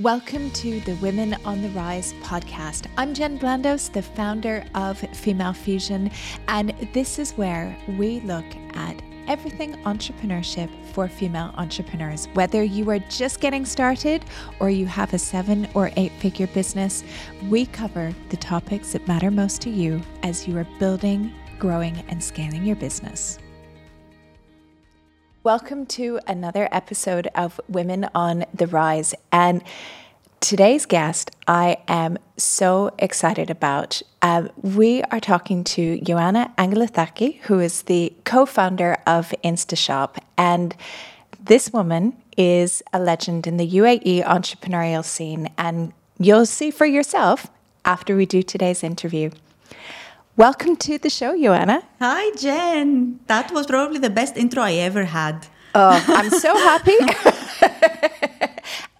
Welcome to the Women on the Rise podcast. I'm Jen Blandos, the founder of Female Fusion, and this is where we look at everything entrepreneurship for female entrepreneurs. Whether you are just getting started or you have a seven or eight figure business, we cover the topics that matter most to you as you are building, growing, and scaling your business. Welcome to another episode of Women on the Rise. And today's guest, I am so excited about. Um, we are talking to Ioanna Angelidaki, who is the co founder of InstaShop. And this woman is a legend in the UAE entrepreneurial scene. And you'll see for yourself after we do today's interview. Welcome to the show, Ioanna. Hi, Jen. That was probably the best intro I ever had. Oh, I'm so happy.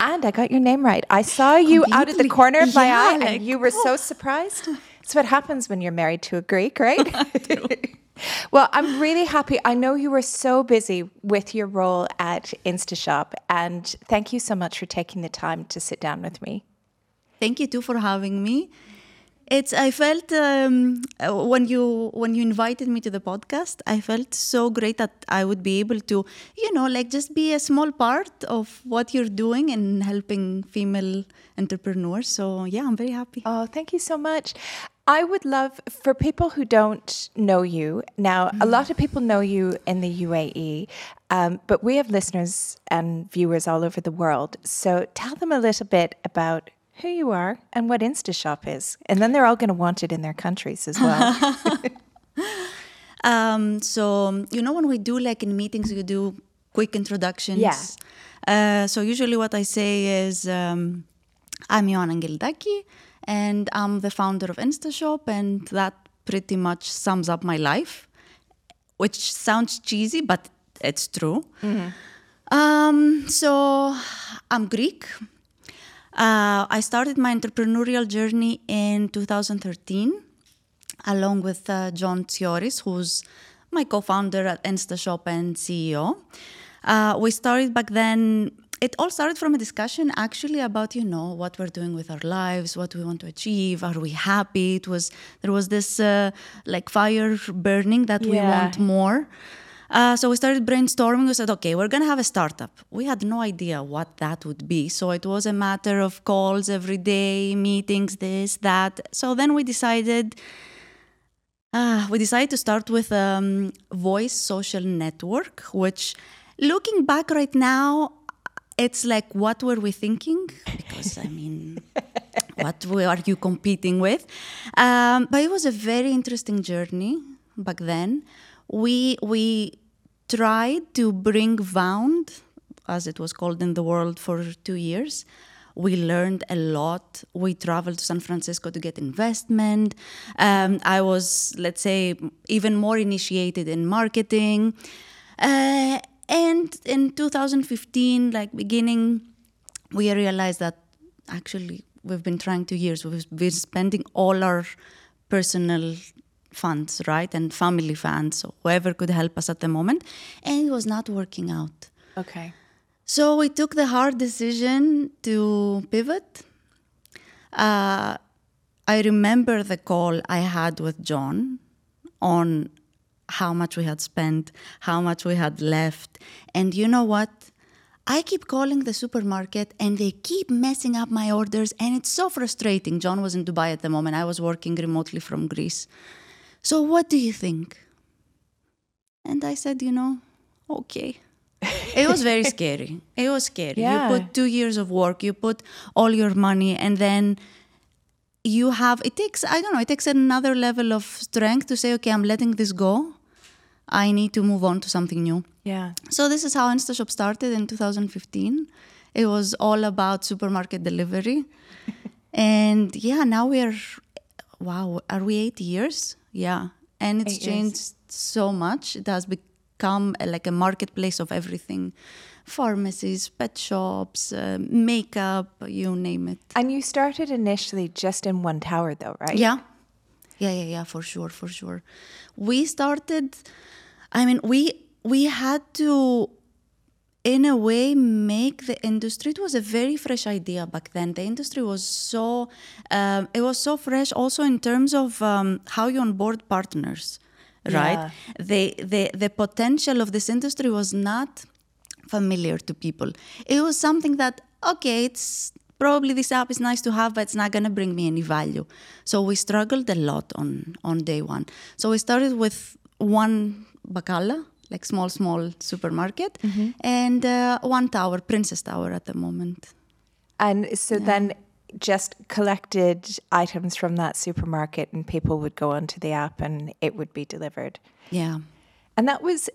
and I got your name right. I saw you out of the corner of my yeah, eye and you were so surprised. It's what happens when you're married to a Greek, right? well, I'm really happy. I know you were so busy with your role at InstaShop, and thank you so much for taking the time to sit down with me. Thank you too for having me. It's. I felt um, when you when you invited me to the podcast, I felt so great that I would be able to, you know, like just be a small part of what you're doing and helping female entrepreneurs. So yeah, I'm very happy. Oh, thank you so much. I would love for people who don't know you now. Mm. A lot of people know you in the UAE, um, but we have listeners and viewers all over the world. So tell them a little bit about who you are and what InstaShop is. And then they're all going to want it in their countries as well. um, so, you know, when we do like in meetings, you do quick introductions. Yeah. Uh, so, usually what I say is um, I'm Ioanna Angelidaki and I'm the founder of InstaShop, and that pretty much sums up my life, which sounds cheesy, but it's true. Mm-hmm. Um, so, I'm Greek. Uh, I started my entrepreneurial journey in 2013 along with uh, John Tsioris, who's my co founder at InstaShop and CEO. Uh, we started back then. It all started from a discussion actually about you know what we're doing with our lives, what we want to achieve, are we happy? It was there was this uh, like fire burning that yeah. we want more. Uh, so we started brainstorming. We said, okay, we're going to have a startup. We had no idea what that would be. So it was a matter of calls every day, meetings, this, that. So then we decided. Uh, we decided to start with a um, voice social network, which, looking back right now, it's like, what were we thinking? Because, I mean, what are you competing with? Um, but it was a very interesting journey back then we we tried to bring Vound, as it was called in the world, for two years. We learned a lot. We traveled to San Francisco to get investment. Um, I was, let's say, even more initiated in marketing. Uh, and in 2015, like beginning, we realized that actually we've been trying two years. We've been spending all our personal funds, right? And family funds, so whoever could help us at the moment. And it was not working out. Okay. So we took the hard decision to pivot. Uh, I remember the call I had with John on how much we had spent, how much we had left. And you know what? I keep calling the supermarket and they keep messing up my orders, and it's so frustrating. John was in Dubai at the moment. I was working remotely from Greece. So, what do you think? And I said, You know, okay. it was very scary. It was scary. Yeah. You put two years of work, you put all your money, and then you have, it takes, I don't know, it takes another level of strength to say, okay, I'm letting this go. I need to move on to something new. Yeah. So this is how InstaShop started in 2015. It was all about supermarket delivery. and yeah, now we're, wow, are we eight years? Yeah, and it's it changed is. so much. It has become a, like a marketplace of everything pharmacies, pet shops, uh, makeup, you name it. And you started initially just in one tower, though, right? Yeah. Yeah, yeah, yeah, for sure, for sure. We started, I mean, we we had to in a way make the industry it was a very fresh idea back then. The industry was so um, it was so fresh also in terms of um, how you onboard partners right? Yeah. the, the the potential of this industry was not familiar to people. It was something that okay it's probably this app is nice to have but it's not going to bring me any value. So we struggled a lot on on day one. So we started with one baqala like small small supermarket and uh, one tower princess tower at the moment And so then just collected items from that supermarket and people would go onto the app and it would be delivered. yeah And that was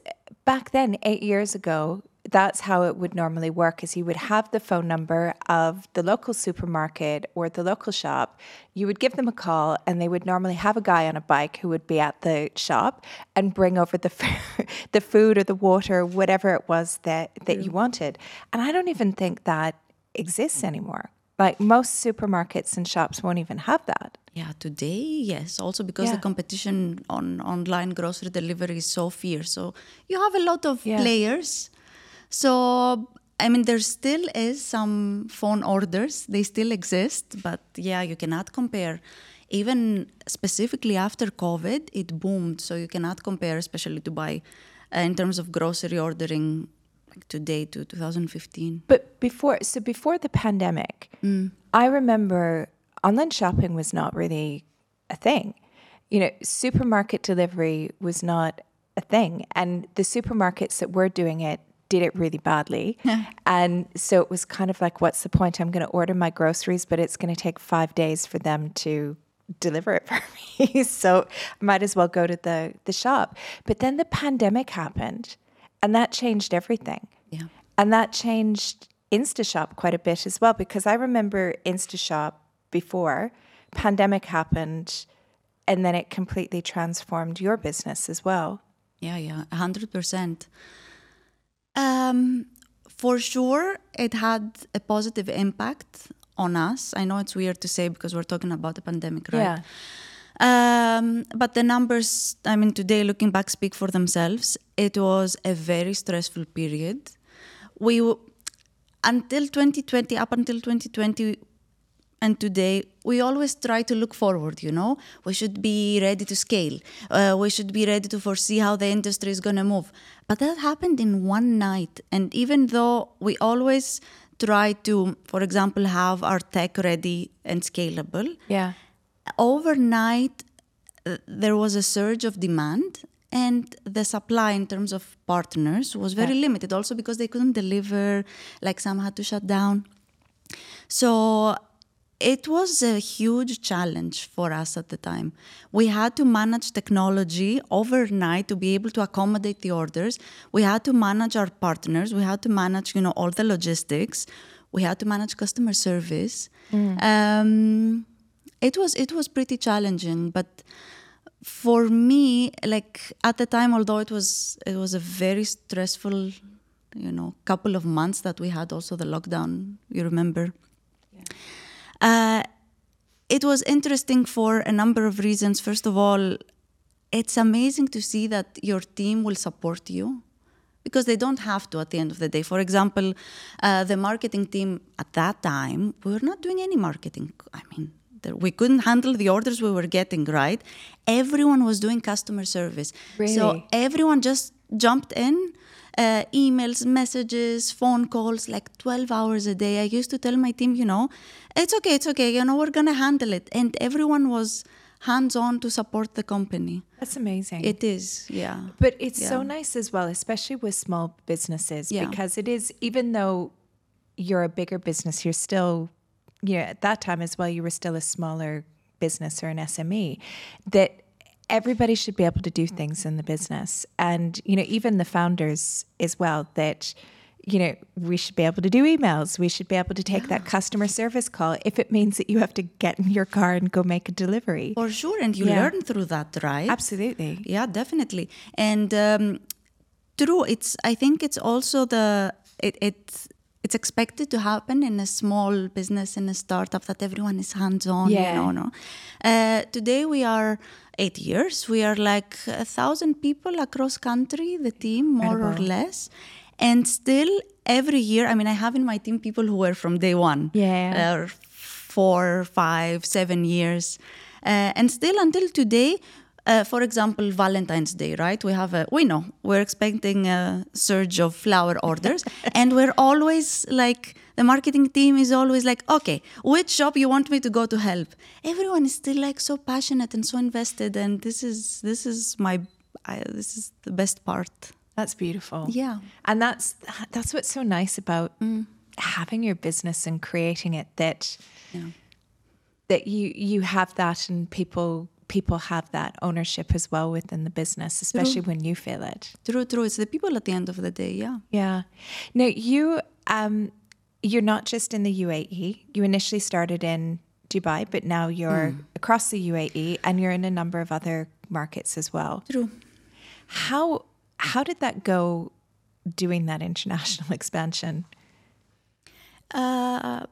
back then, eight years ago. That's how it would normally work is you would have the phone number of the local supermarket or the local shop. You would give them a call and they would normally have a guy on a bike who would be at the shop and bring over the f- the food or the water, whatever it was that, that you wanted. And I don't even think that exists anymore. Like most supermarkets and shops won't even have that. Yeah, today, yes. Also because Yeah. the competition on online grocery delivery is so fierce. So you have a lot of Yeah. players. So, I mean, there still is some phone orders, they still exist, but yeah, you cannot compare. Even specifically after COVID, it boomed. So you cannot compare, especially Dubai uh, in terms of grocery ordering like today to 2015. But before, so before the pandemic, I remember online shopping was not really a thing. You know, supermarket delivery was not a thing. And the supermarkets that were doing it did it really badly. and so it was kind of like, what's the point? I'm going to order my groceries, but it's going to take five days for them to deliver it for me. so I might as well go to the, the shop. But then the pandemic happened and that changed everything. Yeah. And that changed InstaShop quite a bit as well because I remember InstaShop before pandemic happened and then it completely transformed your business as well. Yeah, yeah, a hundred percent. Um, for sure, it had a positive impact on us. I know it's weird to say because we're talking about the pandemic, right? Um, but the numbers, I mean, today looking back, speak for themselves. It was a very stressful period. We until 2020, up until 2020, and today we always try to look forward you know? We should be ready to scale. Uh, we should be ready to foresee how the industry is going to move. But that happened in one night and even though we always try to for example have our tech ready and scalable Yeah. overnight uh, there was a surge of demand and the supply in terms of partners was very limited. Also because they couldn't deliver like some had to shut down. So it was a huge challenge for us at the time. We had to manage technology overnight to be able to accommodate the orders. We had to manage our partners. We had to manage, you know, all the logistics. We had to manage customer service. Um, it was it was pretty challenging, but for me, like at the time, although it was it was a very stressful, you know, couple of months that we had also the lockdown. You remember? Uh, it was interesting for a number of reasons. First of all, it's amazing to see that your team will support you because they don't have to at the end of the day. For example, uh, the marketing team at that time, we were not doing any marketing. I mean, we couldn't handle the orders we were getting, right? Everyone was doing customer service. So everyone just jumped in. Uh, emails, messages, phone calls, like 12 hours a day. I used to tell my team, you know, it's okay, it's okay, you know, we're gonna handle it. And everyone was hands on to support the company. That's amazing. It is, yeah. But it's so nice as well, especially with small businesses, Yeah. because it is, even though you're a bigger business, you're still, you know, at that time as well, you were still a smaller business or an SME, that everybody should be able to do things in the business. And, you know, even the founders as well, that, you know, we should be able to do emails. We should be able to take that customer service call if it means that you have to get in your car and go make a delivery. For sure, and you Yeah. learn through that, right? Absolutely. Yeah, definitely. And um, true, it's. I think it's also the it, it's it's expected to happen in a small business in a startup that everyone is hands on. Yeah. You know, no. Uh, today we are eight years. We are like a thousand people across country. The team, more or less, and still every year, I mean, I have in my team people who were from day one. Yeah. Uh, four, five, seven years. Uh, and still until today, uh, for example, Valentine's Day, right? We have a, we know we're expecting a surge of flower orders, and we're always like, the marketing team is always like, okay, which shop you want me to go to help? Everyone is still like so passionate and so invested, and this is this is my, I, this is the best part. That's beautiful. Yeah. And that's that's what's so nice about having your business and creating it that Yeah. that you you have that and people people have that ownership as well within the business, especially when you feel it. True, true. It's the people at the end of the day. Yeah. Yeah. Now you um you're not just in the UAE. You initially started in Dubai, but now you're across the UAE and you're in a number of other markets as well. True. How how did that go doing that international expansion? Uh,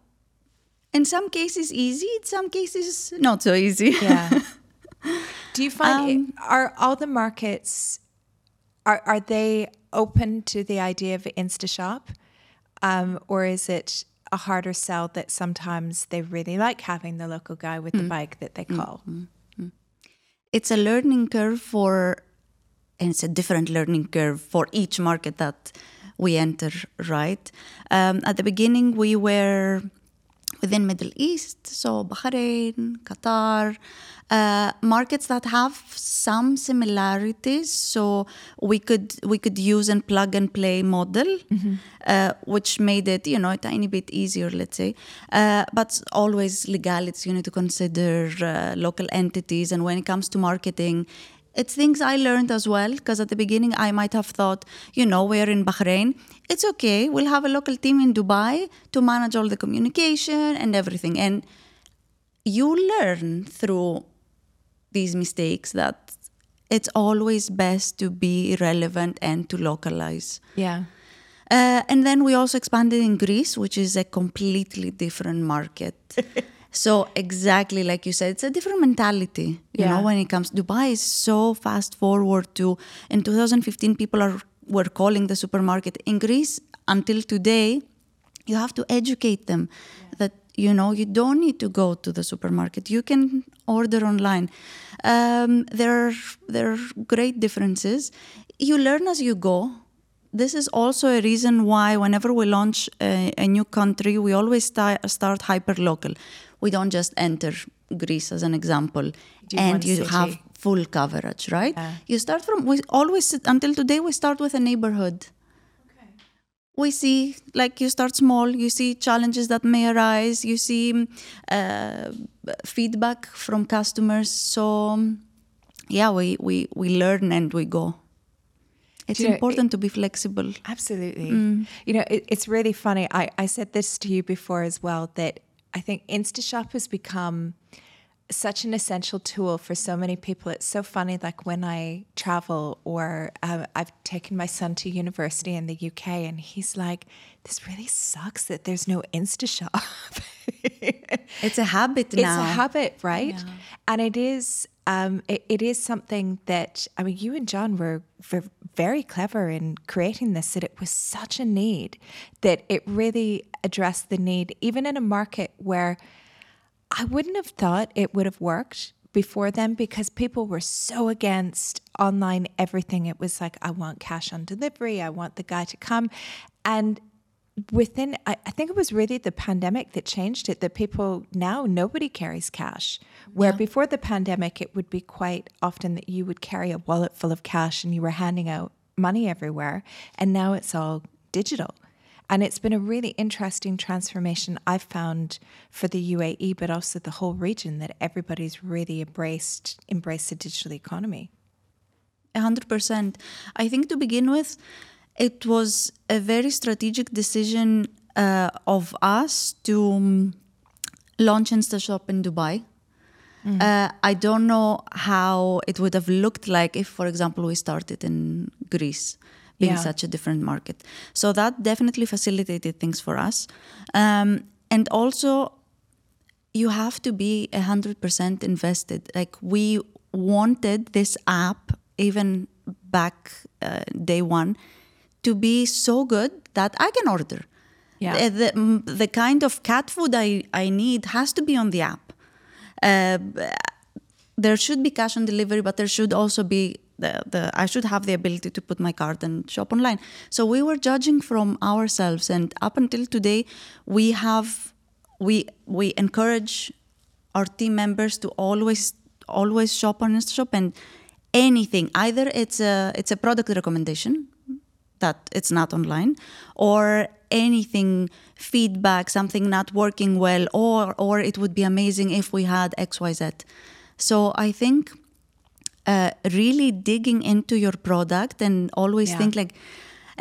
in some cases easy, in some cases not so easy. Yeah. Do you find it, are all the markets are are they open to the idea of InstaShop, um, or is it a harder sell that sometimes they really like having the local guy with the bike that they call? it's a learning curve for and it's a different learning curve for each market that we enter right? Um, at the beginning we were within middle east so bahrain qatar uh, markets that have some similarities. So we could we could use and plug and play model uh, which made it you know a tiny bit easier let's say. Uh, but always legalities you need to consider uh, local entities. And when it comes to marketing it's things I learned as well because at the beginning I might have thought, you know, we're in Bahrain. It's okay. We'll have a local team in Dubai to manage all the communication and everything. And you learn through these mistakes that it's always best to be relevant and to localize. Yeah. Uh, and then we also expanded in Greece, which is a completely different market. so exactly like you said, it's a different mentality. You Yeah. know, when it comes, Dubai is so fast forward to. In 2015, people are were calling the supermarket in Greece. Until today, you have to educate them that you know you don't need to go to the supermarket. You can order online. Um, there are there are great differences. You learn as you go this is also a reason why whenever we launch a, a new country, we always start, start hyper local. We don't just enter Greece as an example, and you city. have full coverage, right? You start from we always until today we start with a neighborhood. Okay. We see like you start small, you see challenges that may arise, you see uh, feedback from customers. So yeah, we we we learn and we go. It's you know, important to be flexible. Absolutely. You know, it, it's really funny. I, I said this to you before as well that I think InstaShop has become such an essential tool for so many people. It's so funny, like when I travel or uh, I've taken my son to university in the UK, and he's like, "This really sucks that there's no InstaShop." It's a habit it's a habit, right? And it is um, it, it is something that I mean, you and John were, were very clever in creating this. That it was such a need that it really addressed the need, even in a market where I wouldn't have thought it would have worked before then because people were so against online everything. It was like, I want cash on delivery, I want the guy to come. And within, I, I think it was really the pandemic that changed it, that people now, nobody carries cash. Where before the pandemic, it would be quite often that you would carry a wallet full of cash and you were handing out money everywhere. And now it's all digital. And it's been a really interesting transformation I've found for the UAE, but also the whole region that everybody's really embraced embraced the digital economy. A hundred percent. I think to begin with, it was a very strategic decision uh, of us to um, launch InstaShop in Dubai. Uh, I don't know how it would have looked like if, for example, we started in Greece, being Yeah. such a different market. So that definitely facilitated things for us. Um, and also, you have to be 100% invested. Like, we wanted this app, even back uh, day one, to be so good that I can order. Yeah. The, mm, the kind of cat food I, I need has to be on the app. Uh, there should be cash on delivery, but there should also be the, the I should have the ability to put my card and shop online. So we were judging from ourselves, and up until today, we have we we encourage our team members to always always shop on InstaShop and anything either it's a it's a product recommendation that it's not online or anything feedback something not working well or or it would be amazing if we had xyz so i think uh, really digging into your product and always Yeah. think like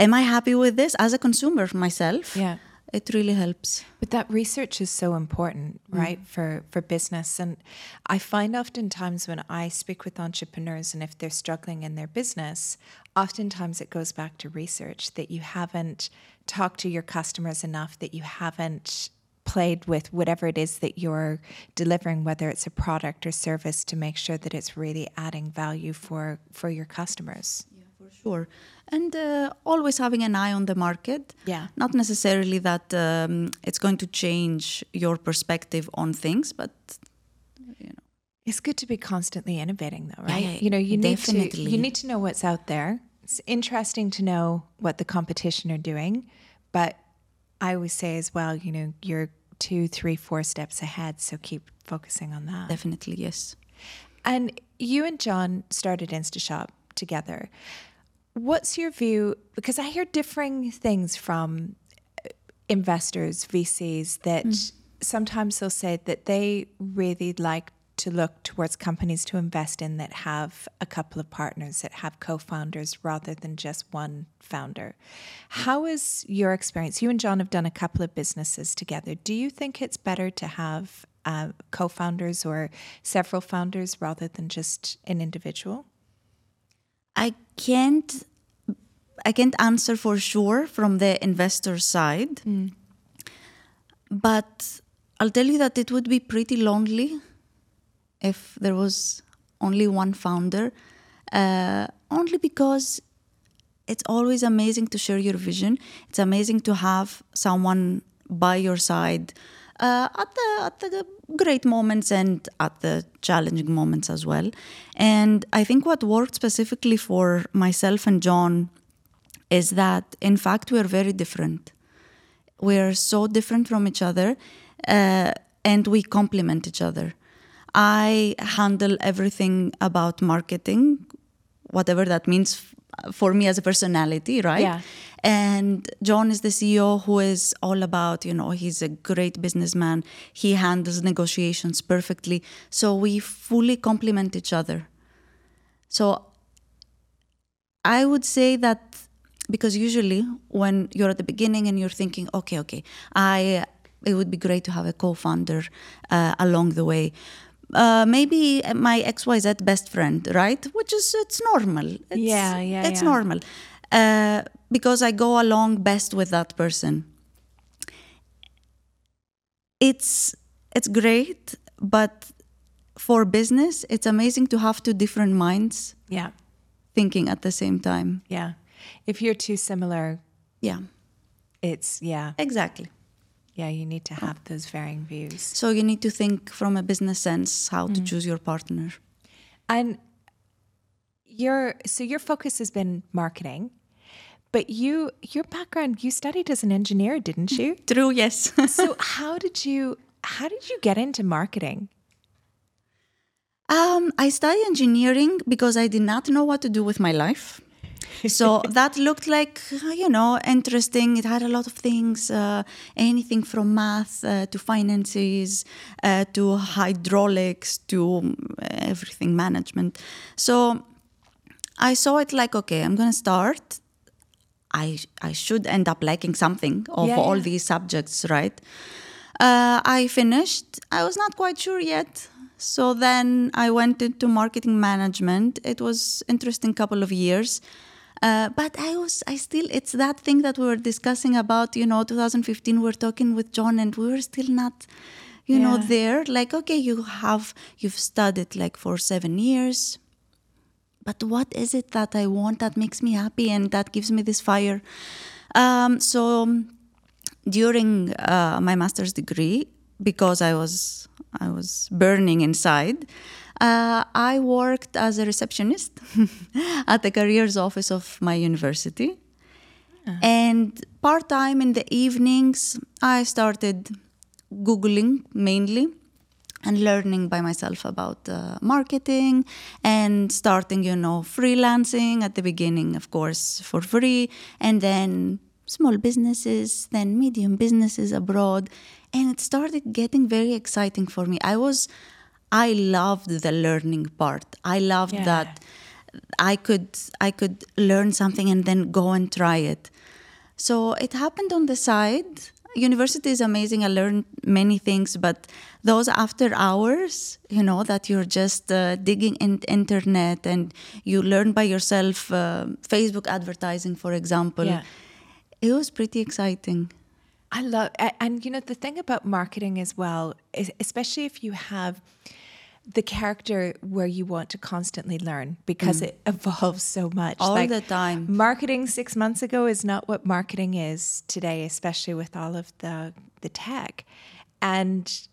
am i happy with this as a consumer myself Yeah. It really helps But that research is so important, mm. right, for, for business. And I find oftentimes when I speak with entrepreneurs and if they're struggling in their business, oftentimes it goes back to research that you haven't talked to your customers enough, that you haven't played with whatever it is that you're delivering, whether it's a product or service, to make sure that it's really adding value for, for your customers. Sure and uh, always having an eye on the market Yeah. not necessarily that um, it's going to change your perspective on things but you know. It's good to be constantly innovating, though, right? yeah, you know, you need to you need to know what's out there. It's interesting to know what the competition are doing, but I always say as well, you know, you're two, three, four steps ahead, so keep focusing on that. definitely yes And you and John started InstaShop together. What's your view? Because I hear differing things from uh, investors, VCs, that sometimes they'll say that they really like to look towards companies to invest in that have a couple of partners, that have co founders rather than just one founder. How is your experience? You and John have done a couple of businesses together. Do you think it's better to have uh, co founders or several founders rather than just an individual? I can't i can't answer for sure from the investor side but i'll tell you that it would be pretty lonely if there was only one founder uh, only because it's always amazing to share your vision. It's amazing to have someone by your side uh, at the at the great moments and at the challenging moments as well. And i think what worked specifically for myself and john is that in fact we are very different. We're so different from each other uh, and we complement each other. I handle everything about marketing whatever that means for me as a personality right Yeah. and john is the ceo who is all about you know he's a great businessman he handles negotiations perfectly so we fully complement each other so I would say that because usually when you're at the beginning and you're thinking, okay, okay, I it would be great to have a co-founder uh, along the way. Uh, maybe my XYZ best friend, right? Which is it's normal. It's, Yeah, yeah, It's yeah. normal uh, because I go along best with that person. It's it's great, but for business, it's amazing to have two different minds Yeah. thinking at the same time. Yeah. If you're too similar, Yeah, it's, yeah, exactly. Yeah, you need to have those varying views. So you need to think from a business sense how to choose your partner. And your, so your focus has been marketing, but you, your background, you studied as an engineer, didn't you? True, yes. so how did you, how did you get into marketing? um, I studied engineering because I did not know what to do with my life. So that looked like uh, you know interesting. It had a lot of things uh, anything from math uh, to finances uh, to hydraulics to um, everything management. So i saw it like okay i'm gonna start. I i should end up liking something of Yeah, all yeah. these subjects right? Uh, i finished. I was not quite sure yet. So then i went into marketing management. It was interesting couple of years uh, but I was, I still, it's that thing that we were discussing about, you know, 2015, we were talking with John and we were still not, you know, there. Like, okay, you have, you've studied like for seven years, but what is it that I want that makes me happy and that gives me this fire? Um, so during uh, my master's degree, because I was I was burning inside, uh, I worked as a receptionist at the careers office of my university. And part time in the evenings, I started Googling mainly and learning by myself about uh, marketing and starting, you know, freelancing at the beginning, of course, for free, and then small businesses, then medium businesses abroad. And it started getting very exciting for me. I was, I loved the learning part. I loved Yeah. that I could I could learn something and then go and try it. So it happened on the side. University is amazing. I learned many things, but those after hours, you know, that you're just uh, digging in internet and you learn by yourself, uh, Facebook advertising, for example. Yeah. It was pretty exciting. I love, and you know, the thing about marketing as well, especially if you have the character where you want to constantly learn because it evolves so much. Mm. All the time. Marketing six months ago is not what marketing is today, especially with all of the the tech. And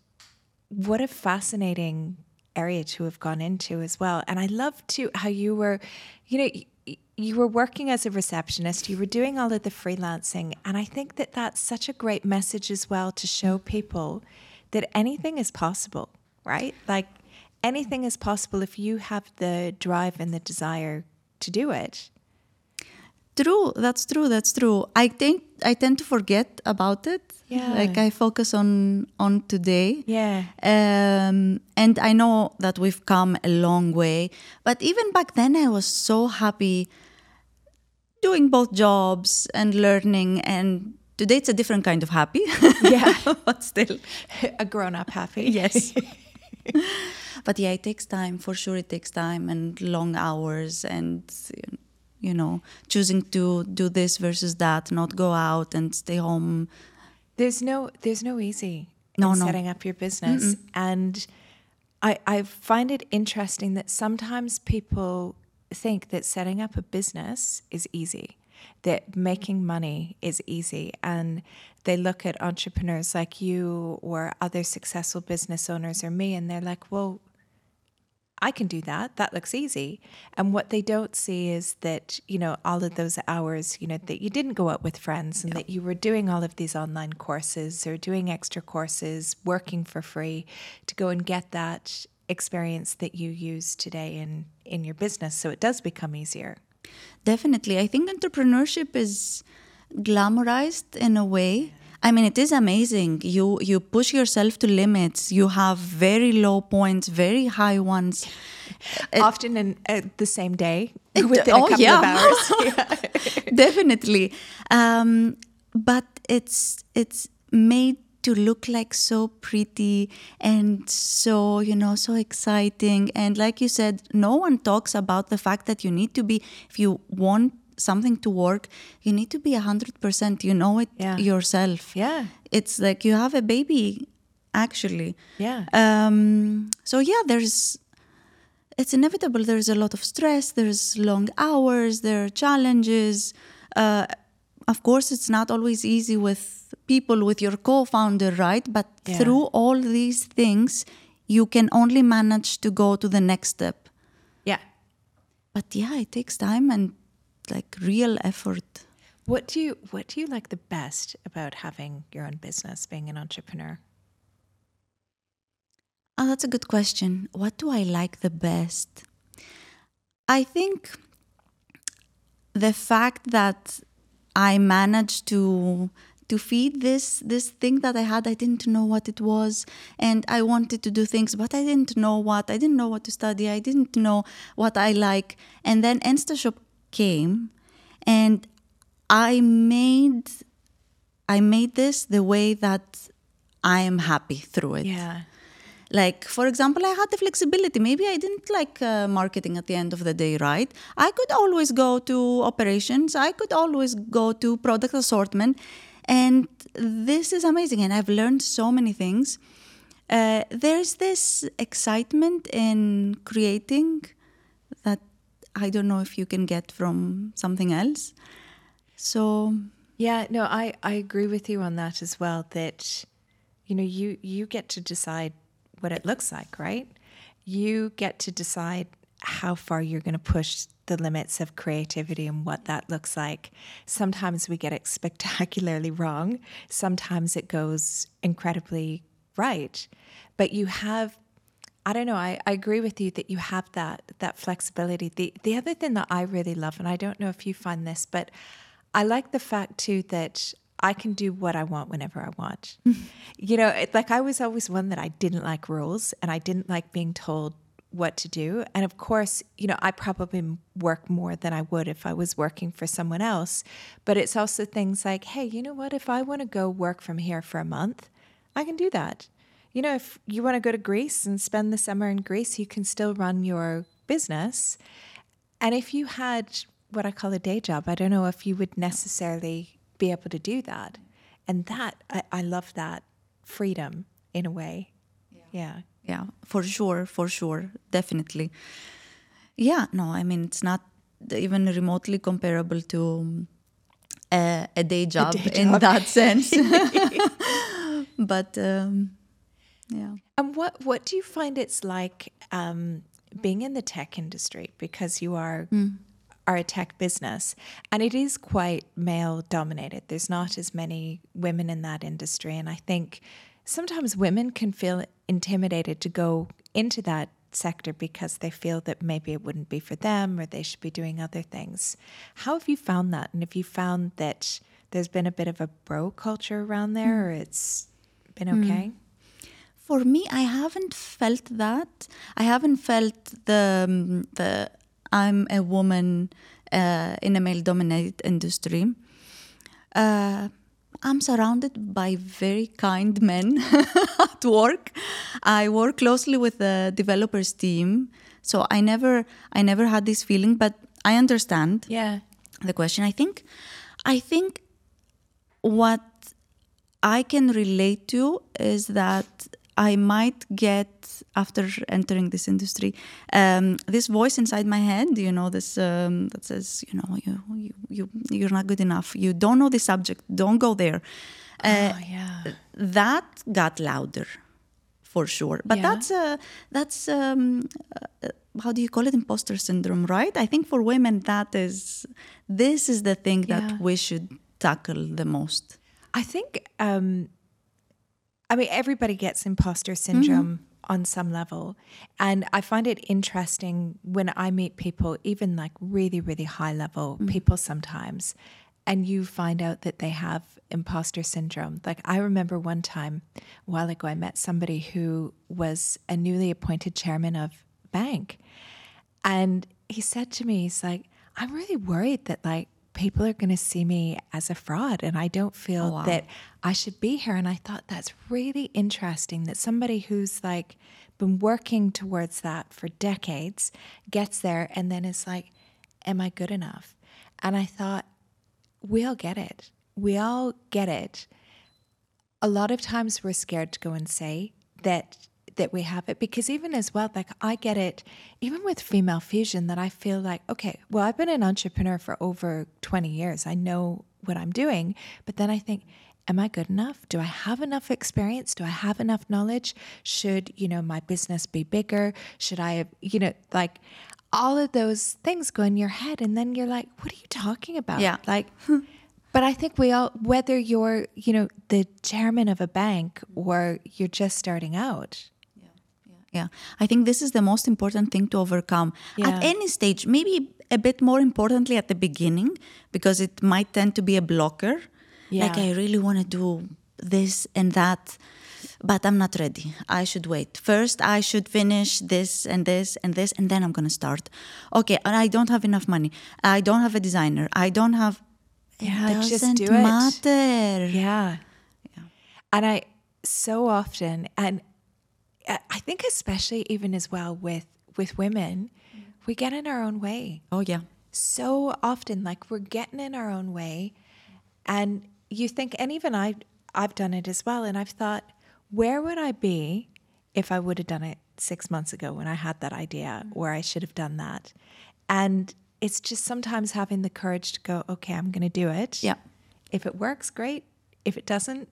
what a fascinating area to have gone into as well. And I love too how you were, you know, y- you were working as a receptionist, you were doing all of the freelancing. And I think that that's such a great message as well to show people that anything is possible, right? Like anything is possible if you have the drive and the desire to do it. True, that's true. That's true. I think I tend to forget about it. Yeah. Like I focus on on today. Yeah. Um, and I know that we've come a long way, but even back then, I was so happy doing both jobs and learning. And today, it's a different kind of happy. Yeah. but still, a grown up happy. yes. but yeah, it takes time for sure. It takes time and long hours and you know choosing to do this versus that, not go out and stay home. There's no there's no easy No, in no. setting up your business. And I I find it interesting that sometimes people think that setting up a business is easy, that making money is easy. And they look at entrepreneurs like you or other successful business owners or me and they're like, well, I can do that. That looks easy. And what they don't see is that, you know, all of those hours, you know, that you didn't go out with friends and that you were doing all of these online courses or doing extra courses, working for free to go and get that experience that you use today in in your business so it does become easier. Definitely. I think entrepreneurship is glamorized in a way. I mean, it is amazing. You you push yourself to limits. You have very low points, very high ones. Often in uh, the same day It- within oh, a couple yeah. of hours. Definitely. Um, but it's it's made to look like so pretty and so you know so exciting and like you said no one talks about the fact that you need to be if you want something to work you need to be 100% you know it Yeah. yourself Yeah. it's like you have a baby actually Yeah. um, so yeah there's it's inevitable there's a lot of stress there's long hours there are challenges uh, of course it's not always easy with people with your co-founder right but Yeah. through all these things you can only manage to go to the next step Yeah. but yeah it takes time and like real effort What do you what do you like the best about having your own business, being an entrepreneur? Oh, that's a good question. What do I like the best? I think the fact that I managed to to feed this this thing that I had, I didn't know what it was, and I wanted to do things, but I didn't know what. I didn't know what to study. I didn't know what I like, and then InstaShop came, and I made I made this the way that I am happy through it. Yeah. Like, for example, I had the flexibility. Maybe I didn't like uh, marketing at the end of the day, right? I could always go to operations, I could always go to product assortment. And this is amazing. And I've learned so many things. Uh, there's this excitement in creating I don't know if you can get from something else. So, Yeah, no, I, I agree with you on that as well. That you know, you you get to decide what it looks like, right? You get to decide how far you're going to push the limits of creativity and what that looks like. Sometimes we get it spectacularly wrong. Sometimes it goes incredibly right. But you have I don't know, I, I agree with you that you have that that flexibility. The the other thing that I really love, and I don't know if you find this, but I like the fact too that I can do what I want whenever I want. you know, it, like I was always one that I didn't like rules and I didn't like being told what to do. And of course, you know, I probably work more than I would if I was working for someone else. But it's also things like, hey, you know what? If I want to go work from here for a month, I can do that. You know, if you want to go to Greece and spend the summer in Greece, you can still run your business. And if you had what I call a day job, I don't know if you would necessarily be able to do that. And that, I, I love that freedom in a way. Yeah. yeah. Yeah, for sure, for sure, definitely. Yeah, no, I mean, it's not even remotely comparable to uh, a day job, a day job. in that sense. but um, yeah. And what what do you find it's like um, being in the tech industry because you are mm are a tech business and it is quite male dominated. There's not as many women in that industry. And I think sometimes women can feel intimidated to go into that sector because they feel that maybe it wouldn't be for them or they should be doing other things. How have you found that? And have you found that there's been a bit of a bro culture around there or it's been hmm. okay? Mm. For me, I haven't felt that. I haven't felt the um, the I'm a woman uh, in a male dominated industry. Uh, I'm surrounded by very kind men at work. I work closely with the developers team, so I never I never had this feeling, but I understand. Yeah. The question I think I think what I can relate to is that I might get after entering this industry um, this voice inside my head. You know, this um, that says, you know, you you you you're not good enough. You don't know the subject. Don't go there. Uh, oh yeah. That got louder, for sure. But yeah. that's uh, that's um, uh, how do you call it? Imposter syndrome, right? I think for women that is this is the thing yeah. that we should tackle the most. I think um, I mean, everybody gets imposter syndrome mm-hmm. on some level. And I find it interesting when I meet people, even like really, really high level mm-hmm. people sometimes, and you find out that they have imposter syndrome. Like, I remember one time a while ago, I met somebody who was a newly appointed chairman of bank. And he said to me, he's like, I'm really worried that, like, people are going to see me as a fraud and I don't feel oh, wow. that I should be here. And I thought that's really interesting that somebody who's like been working towards that for decades gets there and then is like, Am I good enough? And I thought, we all get it. We all get it. A lot of times we're scared to go and say that that we have it because even as well like i get it even with female fusion that i feel like okay well i've been an entrepreneur for over 20 years. I know what i'm doing. But then i think am i good enough? Do i have enough experience? Do i have enough knowledge? Should you know my business be bigger? Should i have you know like all of those things go in your head and then you're like what are you talking about? Yeah. Like But I think we all, whether you're, you know, the chairman of a bank or you're just starting out, yeah. I think this is the most important thing to overcome. Yeah. at any stage maybe a bit more importantly at the beginning because it might tend to be a blocker. Yeah. like i really want to do this and that but i'm not ready. I should wait. First i should finish this and this and this and then i'm going to start. Okay and i don't have enough money. I don't have a designer. I don't have yeah, it doesn't just do matter. It. yeah. Yeah. And i so often and I think especially even as well with with women, we get in our own way. Oh yeah. So often like we're getting in our own way and you think and even I I've done it as well and I've thought where would I be if I would have done it 6 months ago when I had that idea where I should have done that. And it's just sometimes having the courage to go okay, I'm going to do it. Yeah If it works, great. If it doesn't,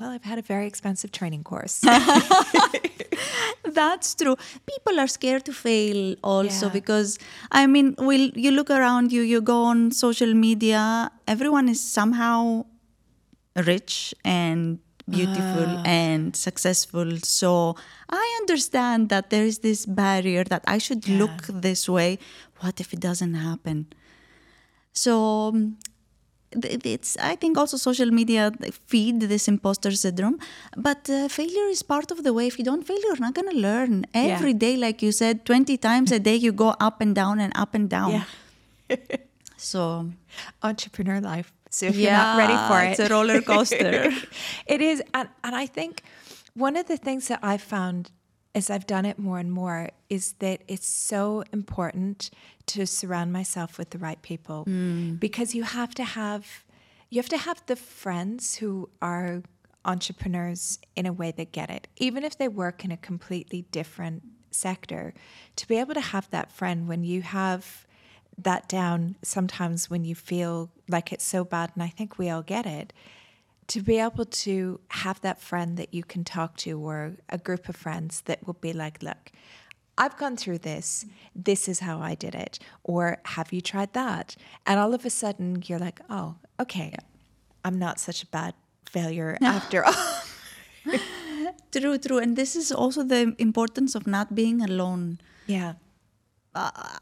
well, I've had a very expensive training course. That's true. People are scared to fail also Yeah. because I mean, will you look around you, you go on social media, everyone is somehow rich and beautiful Ah. and successful. So I understand that there is this barrier that I should look this way. What if it doesn't happen? So um, it's I think also social media feed this imposter syndrome, but uh, failure is part of the way. If you don't fail, you're not gonna learn every day. Like you said, twenty times a day, you go up and down and up and down. yeah. So Entrepreneur life. So if you're not ready for it, it's a roller coaster. it is. And, and I think one of the things that I've found as I've done it more and more is that it's so important to surround myself with the right people. Mm. Because you have to have you have to have the friends who are entrepreneurs in a way that get it. Even if they work in a completely different sector to be able to have that friend when you have that down sometimes when you feel like it's so bad and I think we all get it to be able to have that friend that you can talk to or a group of friends that will be like, look, I've gone through this. This is how I did it. Or have you tried that? And all of a sudden you're like, oh, okay, I'm not such a bad failure after all. true, true. And this is also the importance of not being alone. yeah. Uh,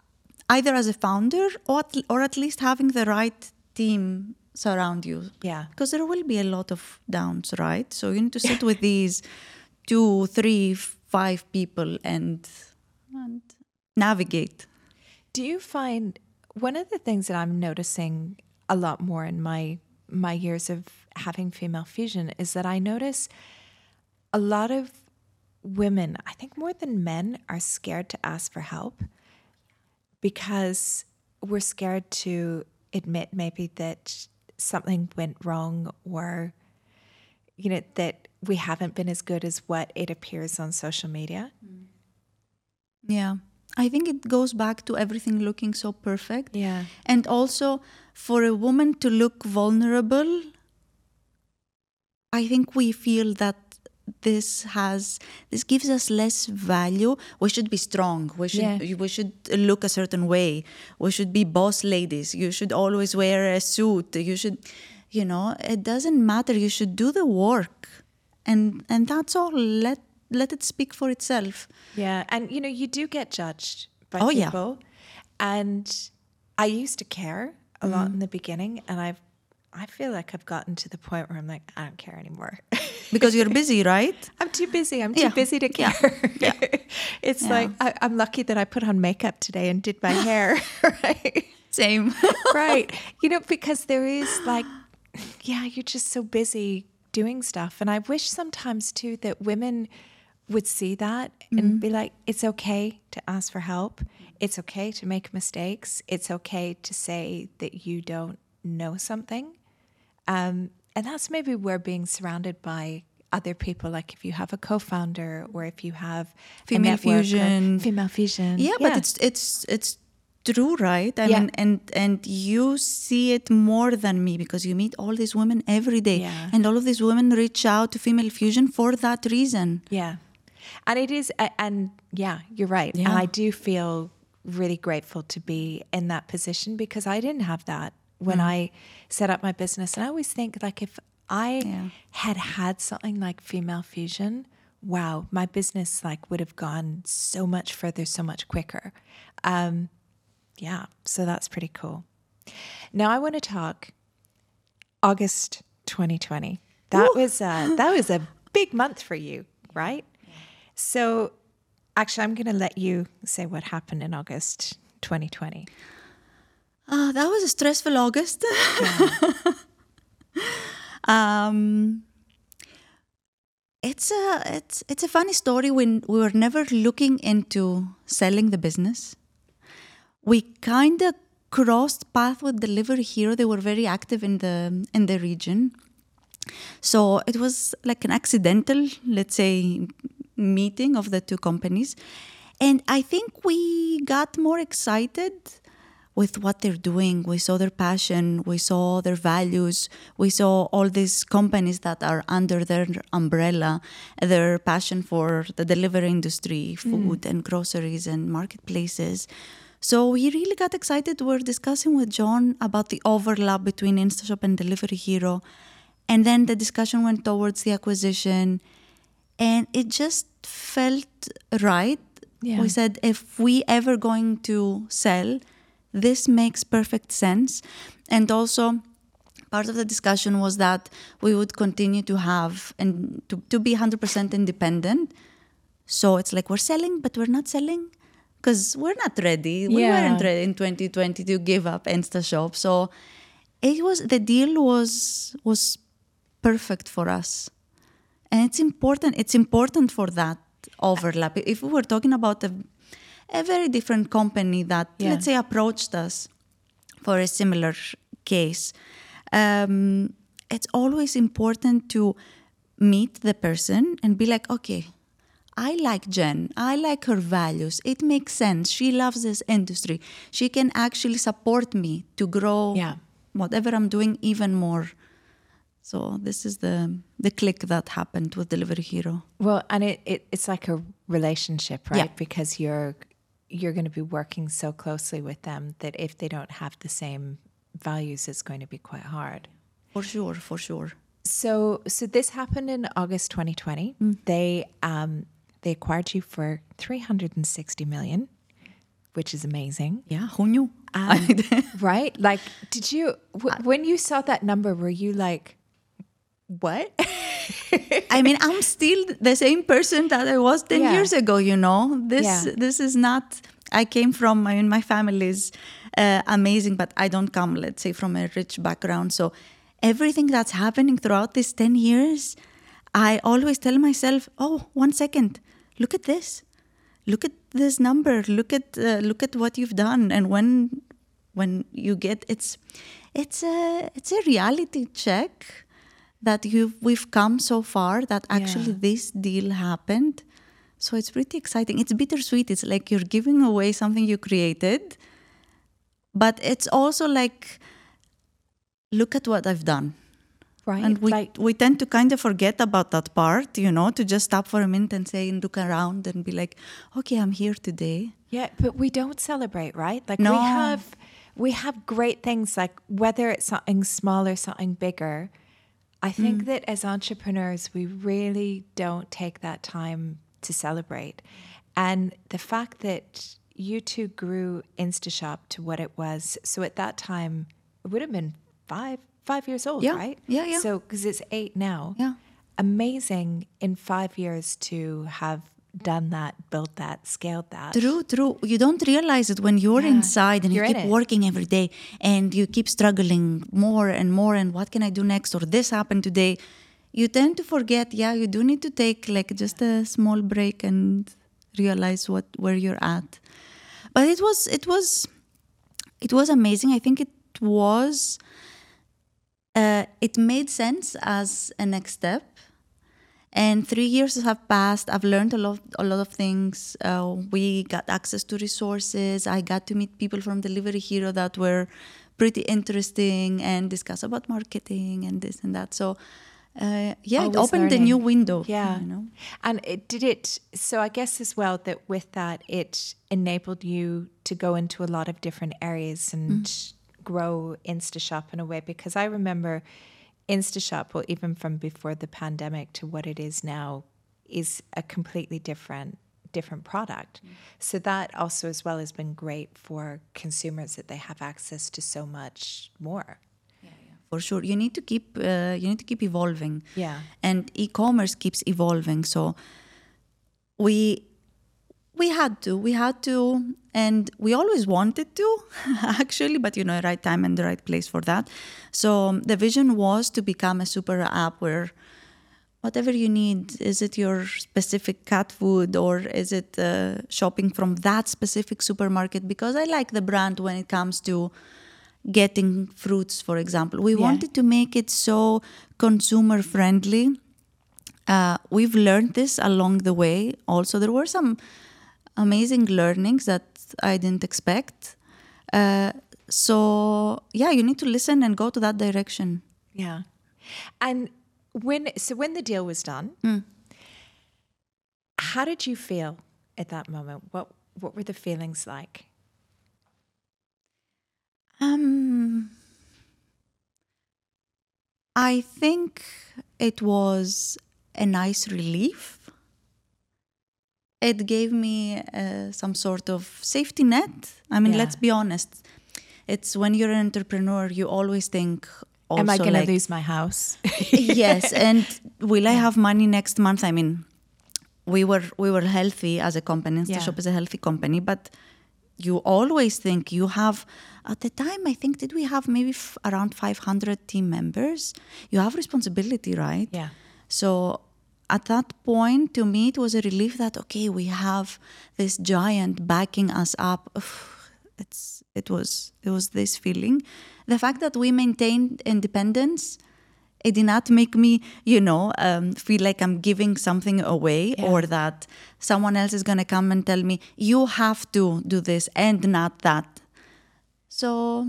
either as a founder or at, or at least having the right team surround you. Yeah. Because there will be a lot of downs, right? So you need to sit with these two, three, five people and, and navigate. Do you find one of the things that I'm noticing a lot more in my my years of having female fusion is that I notice a lot of women, I think more than men, are scared to ask for help because we're scared to admit maybe that something went wrong or you know that we haven't been as good as what it appears on social media. Mm. Yeah. I think it goes back to everything looking so perfect. Yeah. And also for a woman to look vulnerable, I think we feel that this has this gives us less value. We should be strong. We should Yeah. we should look a certain way. We should be boss ladies. You should always wear a suit. You should you know, it doesn't matter. You should do the work. And and that's all. Let let it speak for itself. Yeah, and you know, you do get judged by Oh, yeah. people. And I used to care a lot mm-hmm. in the beginning, and I've I feel like I've gotten to the point where I'm like, I don't care anymore. Because you're busy, right? I'm too busy. I'm too Yeah. busy to care. Yeah. care. it's Yeah. like I, I'm lucky that I put on makeup today and did my hair. right. Same. right. You know, because there is like, yeah, you're just so busy doing stuff. And I wish sometimes too that women would see that and mm-hmm. be like, it's okay to ask for help. It's okay to make mistakes. It's okay to say that you don't know something. Um, and that's maybe where being surrounded by other people, like if you have a co-founder or if you have Female fusion. female fusion, Yeah, but it's it's it's true, right? I Yeah. mean, and and you see it more than me because you meet all these women every day, Yeah. and all of these women reach out to female fusion for that reason. Yeah. And it is, and yeah, you're right. And Yeah. I do feel really grateful to be in that position because I didn't have that when I set up my business. And I always think, like, if I Yeah. had had something like Female Fusion, wow, my business like would have gone so much further, so much quicker. Um, yeah, so that's pretty cool. Now I want to talk August 2020. That was uh, that was a big month for you, right? So actually, I'm going to let you say what happened in August 2020. Ah, that was a stressful August. um, it's a it's it's a funny story. When we were never looking into selling the business, we kind of crossed path with Delivery Hero. They were very active in the in the region, so it was like an accidental, let's say, meeting of the two companies, and I think we got more excited with what they're doing. We saw their passion, we saw their values, we saw all these companies that are under their umbrella, their passion for the delivery industry, food mm. and groceries and marketplaces. So we really got excited. We we're discussing with John about the overlap between InstaShop and Delivery Hero. And then the discussion went towards the acquisition. And it just felt right. Yeah. We said if we ever going to sell, this makes perfect sense. And also, part of the discussion was that we would continue to have and to, to be 100% independent. So it's like we're selling, but we're not selling because we're not ready. We yeah. weren't ready in 2020 to give up InstaShop. So it was the deal was was perfect for us, and it's important. It's important for that overlap. If we were talking about a a very different company that, yeah. let's say, approached us for a similar case. Um, it's always important to meet the person and be like, okay, I like Jen. I like her values. It makes sense. She loves this industry. She can actually support me to grow yeah. whatever I'm doing even more. So this is the the click that happened with Delivery Hero. Well, and it, it it's like a relationship, right? Yeah. Because you're you're going to be working so closely with them that if they don't have the same values, it's going to be quite hard. For sure, for sure. So, so this happened in August 2020. Mm. They um, they acquired you for 360 million, which is amazing. Yeah, who knew? Um, right? Like, did you w- when you saw that number? Were you like, what? I mean, I'm still the same person that I was 10 yeah. years ago, you know. This yeah. this is not I came from I mean my family is uh, amazing, but I don't come let's say from a rich background. So everything that's happening throughout these 10 years, I always tell myself, "Oh, one second. Look at this. Look at this number. Look at uh, look at what you've done." And when when you get it's it's a it's a reality check that you we've come so far that actually yeah. this deal happened. So it's pretty exciting. It's bittersweet. It's like you're giving away something you created, but it's also like, look at what I've done. Right. And we, like, we tend to kind of forget about that part, you know, to just stop for a minute and say and look around and be like, okay, I'm here today. Yeah, but we don't celebrate, right? Like no. we have we have great things like whether it's something small or something bigger I think mm. that as entrepreneurs, we really don't take that time to celebrate. And the fact that you two grew InstaShop to what it was, so at that time, it would have been five five years old, yeah. right? Yeah, yeah. So because it's eight now. Yeah. Amazing in five years to have done that, built that, scaled that. True, true. You don't realize it when you're yeah. inside and you're you keep working every day and you keep struggling more and more and what can I do next or this happened today. You tend to forget, yeah, you do need to take like just a small break and realize what where you're at. But it was it was it was amazing. I think it was uh, it made sense as a next step and three years have passed. I've learned a lot, a lot of things. Uh, we got access to resources. I got to meet people from Delivery Hero that were pretty interesting and discuss about marketing and this and that. So, uh, yeah, Always it opened learning. a new window. Yeah, you know? and it did it. So I guess as well that with that, it enabled you to go into a lot of different areas and mm. grow InstaShop in a way. Because I remember InstaShop, well, even from before the pandemic to what it is now, is a completely different different product. Mm. So that also as well has been great for consumers that they have access to so much more. Yeah, yeah. For sure, you need to keep uh, you need to keep evolving. Yeah, and e-commerce keeps evolving. So we we had to we had to and we always wanted to actually but you know right time and the right place for that. So the vision was to become a super app where whatever you need is it your specific cat food or is it uh, shopping from that specific supermarket? Because i like the brand when it comes to getting fruits for example. We yeah. wanted to make it so consumer friendly. Uh, we've learned this along the way. Also there were some amazing learnings that I didn't expect. Uh, so yeah, you need to listen and go to that direction. Yeah. And when so when the deal was done, how did you feel at that moment? What what were the feelings like? Um, I think it was a nice relief. It gave me uh, some sort of safety net. I mean, Yeah. let's be honest. It's when you're an entrepreneur, you always think, also Am I going like, to lose my house? yes, and will I have money next month? I mean, we were we were healthy as a company. InstaShop Yeah. is a healthy company, but you always think you have. At the time, I think did we have maybe f- around five hundred team members? You have responsibility, right? yeah. So at that point, to me, it was a relief that okay, we have this giant backing us up. It's it was it was this feeling. The fact that we maintained independence, it did not make me, you know, um, feel like I'm giving something away Yeah. or that someone else is gonna come and tell me you have to do this and not that. So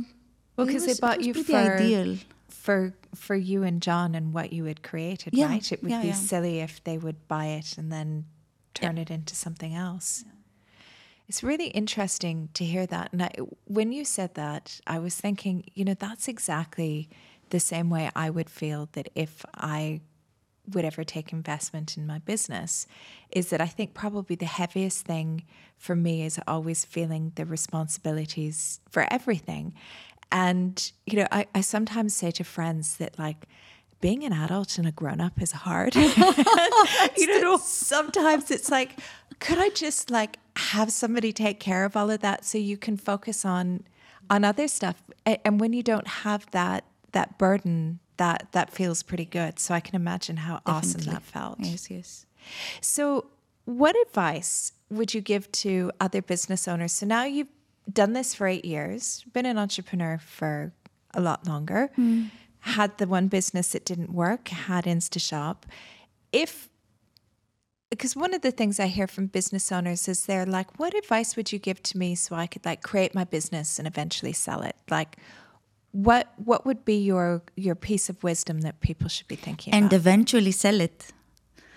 Well, because they bought you for ideal. for for you and John and what you had created, Yeah, right? It would yeah, be yeah. silly if they would buy it and then turn it into something else. It's really interesting to hear that. And I, when you said that, I was thinking, you know, that's exactly the same way I would feel that if I would ever take investment in my business is that I think probably the heaviest thing for me is always feeling the responsibilities for everything. And, you know, I, I sometimes say to friends that like being an adult and a grown up is hard. you know, sometimes it's like, could I just like have somebody take care of all of that so you can focus on on other stuff? And when you don't have that that burden, that that feels pretty good. So I can imagine how awesome that felt. Yes, yes. So, what advice would you give to other business owners? So now you've done this for eight years, been an entrepreneur for a lot longer, hmm. had the one business that didn't work, had InstaShop. If because one of the things I hear from business owners is they're like, "What advice would you give to me so I could like create my business and eventually sell it?" Like, what what would be your your piece of wisdom that people should be thinking about? And about eventually sell it.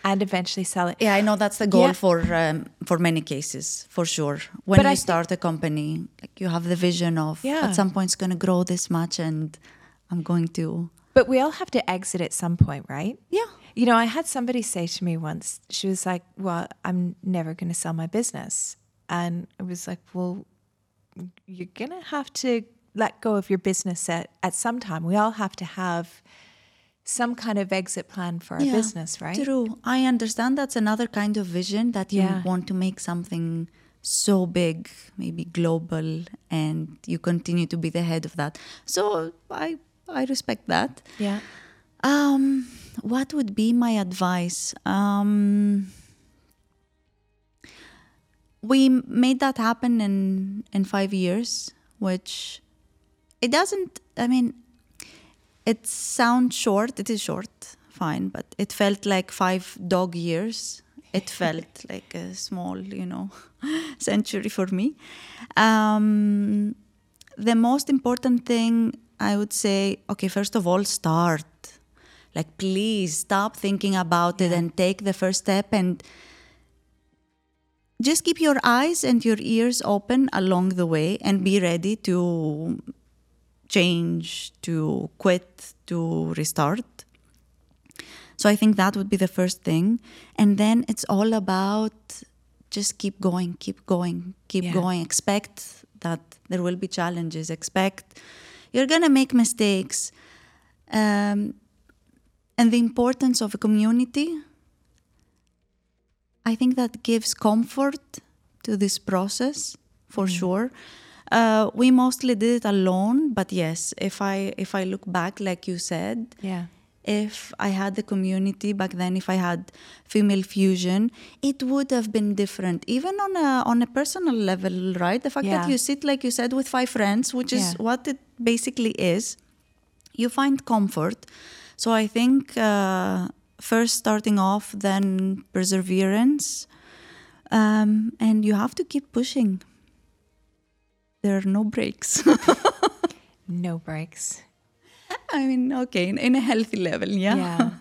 And eventually sell it? Yeah, I know that's the goal Yeah. for um, for many cases, for sure. When But you I start a company, like you have the vision of Yeah. at some point it's going to grow this much, and I'm going to. But we all have to exit at some point, right? Yeah. You know, I had somebody say to me once, she was like, Well, I'm never going to sell my business. And I was like, Well, you're going to have to let go of your business at, at some time. We all have to have some kind of exit plan for our Yeah, business, right? True. I understand that's another kind of vision that you Yeah. want to make something so big, maybe global, and you continue to be the head of that. So I I respect that. Yeah. Um, what would be my advice? Um, we made that happen in in five years, which it doesn't. I mean, it sounds short. It is short, fine, but it felt like five dog years. It felt like a small, you know, century for me. Um, the most important thing I would say, okay, first of all, start. Like, please stop thinking about it and take the first step and just keep your eyes and your ears open along the way and be ready to change, to quit, to restart. So I think that would be the first thing. And then it's all about just keep going, keep going, keep Yeah. going. Expect that there will be challenges. Expect you're going to make mistakes. Um, and the importance of a community, I think that gives comfort to this process for sure. Uh, we mostly did it alone, but yes, if I if I look back, like you said, Yeah. if I had the community back then, if I had female fusion, it would have been different, even on a on a personal level, right? The fact Yeah. that you sit, like you said, with five friends, which is Yeah. what it basically is, you find comfort. So I think uh, first starting off, then perseverance, um, and you have to keep pushing. There are no breaks. No breaks. I mean, okay, in, in a healthy level, yeah. Yeah.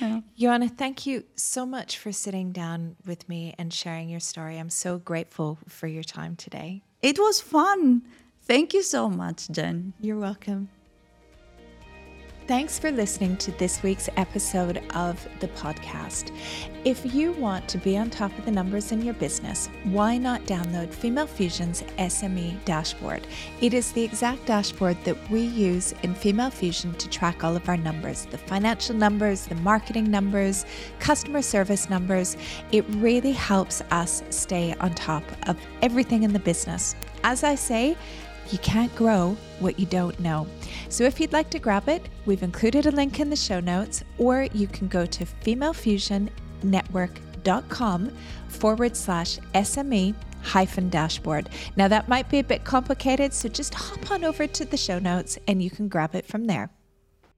Yeah. Ioanna, thank you so much for sitting down with me and sharing your story. I'm so grateful for your time today. It was fun. Thank you so much, Jen. You're welcome. Thanks for listening to this week's episode of the podcast. If you want to be on top of the numbers in your business, why not download Female Fusion's SME dashboard? It is the exact dashboard that we use in Female Fusion to track all of our numbers the financial numbers, the marketing numbers, customer service numbers. It really helps us stay on top of everything in the business. As I say, you can't grow what you don't know. So if you'd like to grab it, we've included a link in the show notes, or you can go to femalefusionnetwork.com forward slash SME hyphen dashboard. Now that might be a bit complicated, so just hop on over to the show notes and you can grab it from there.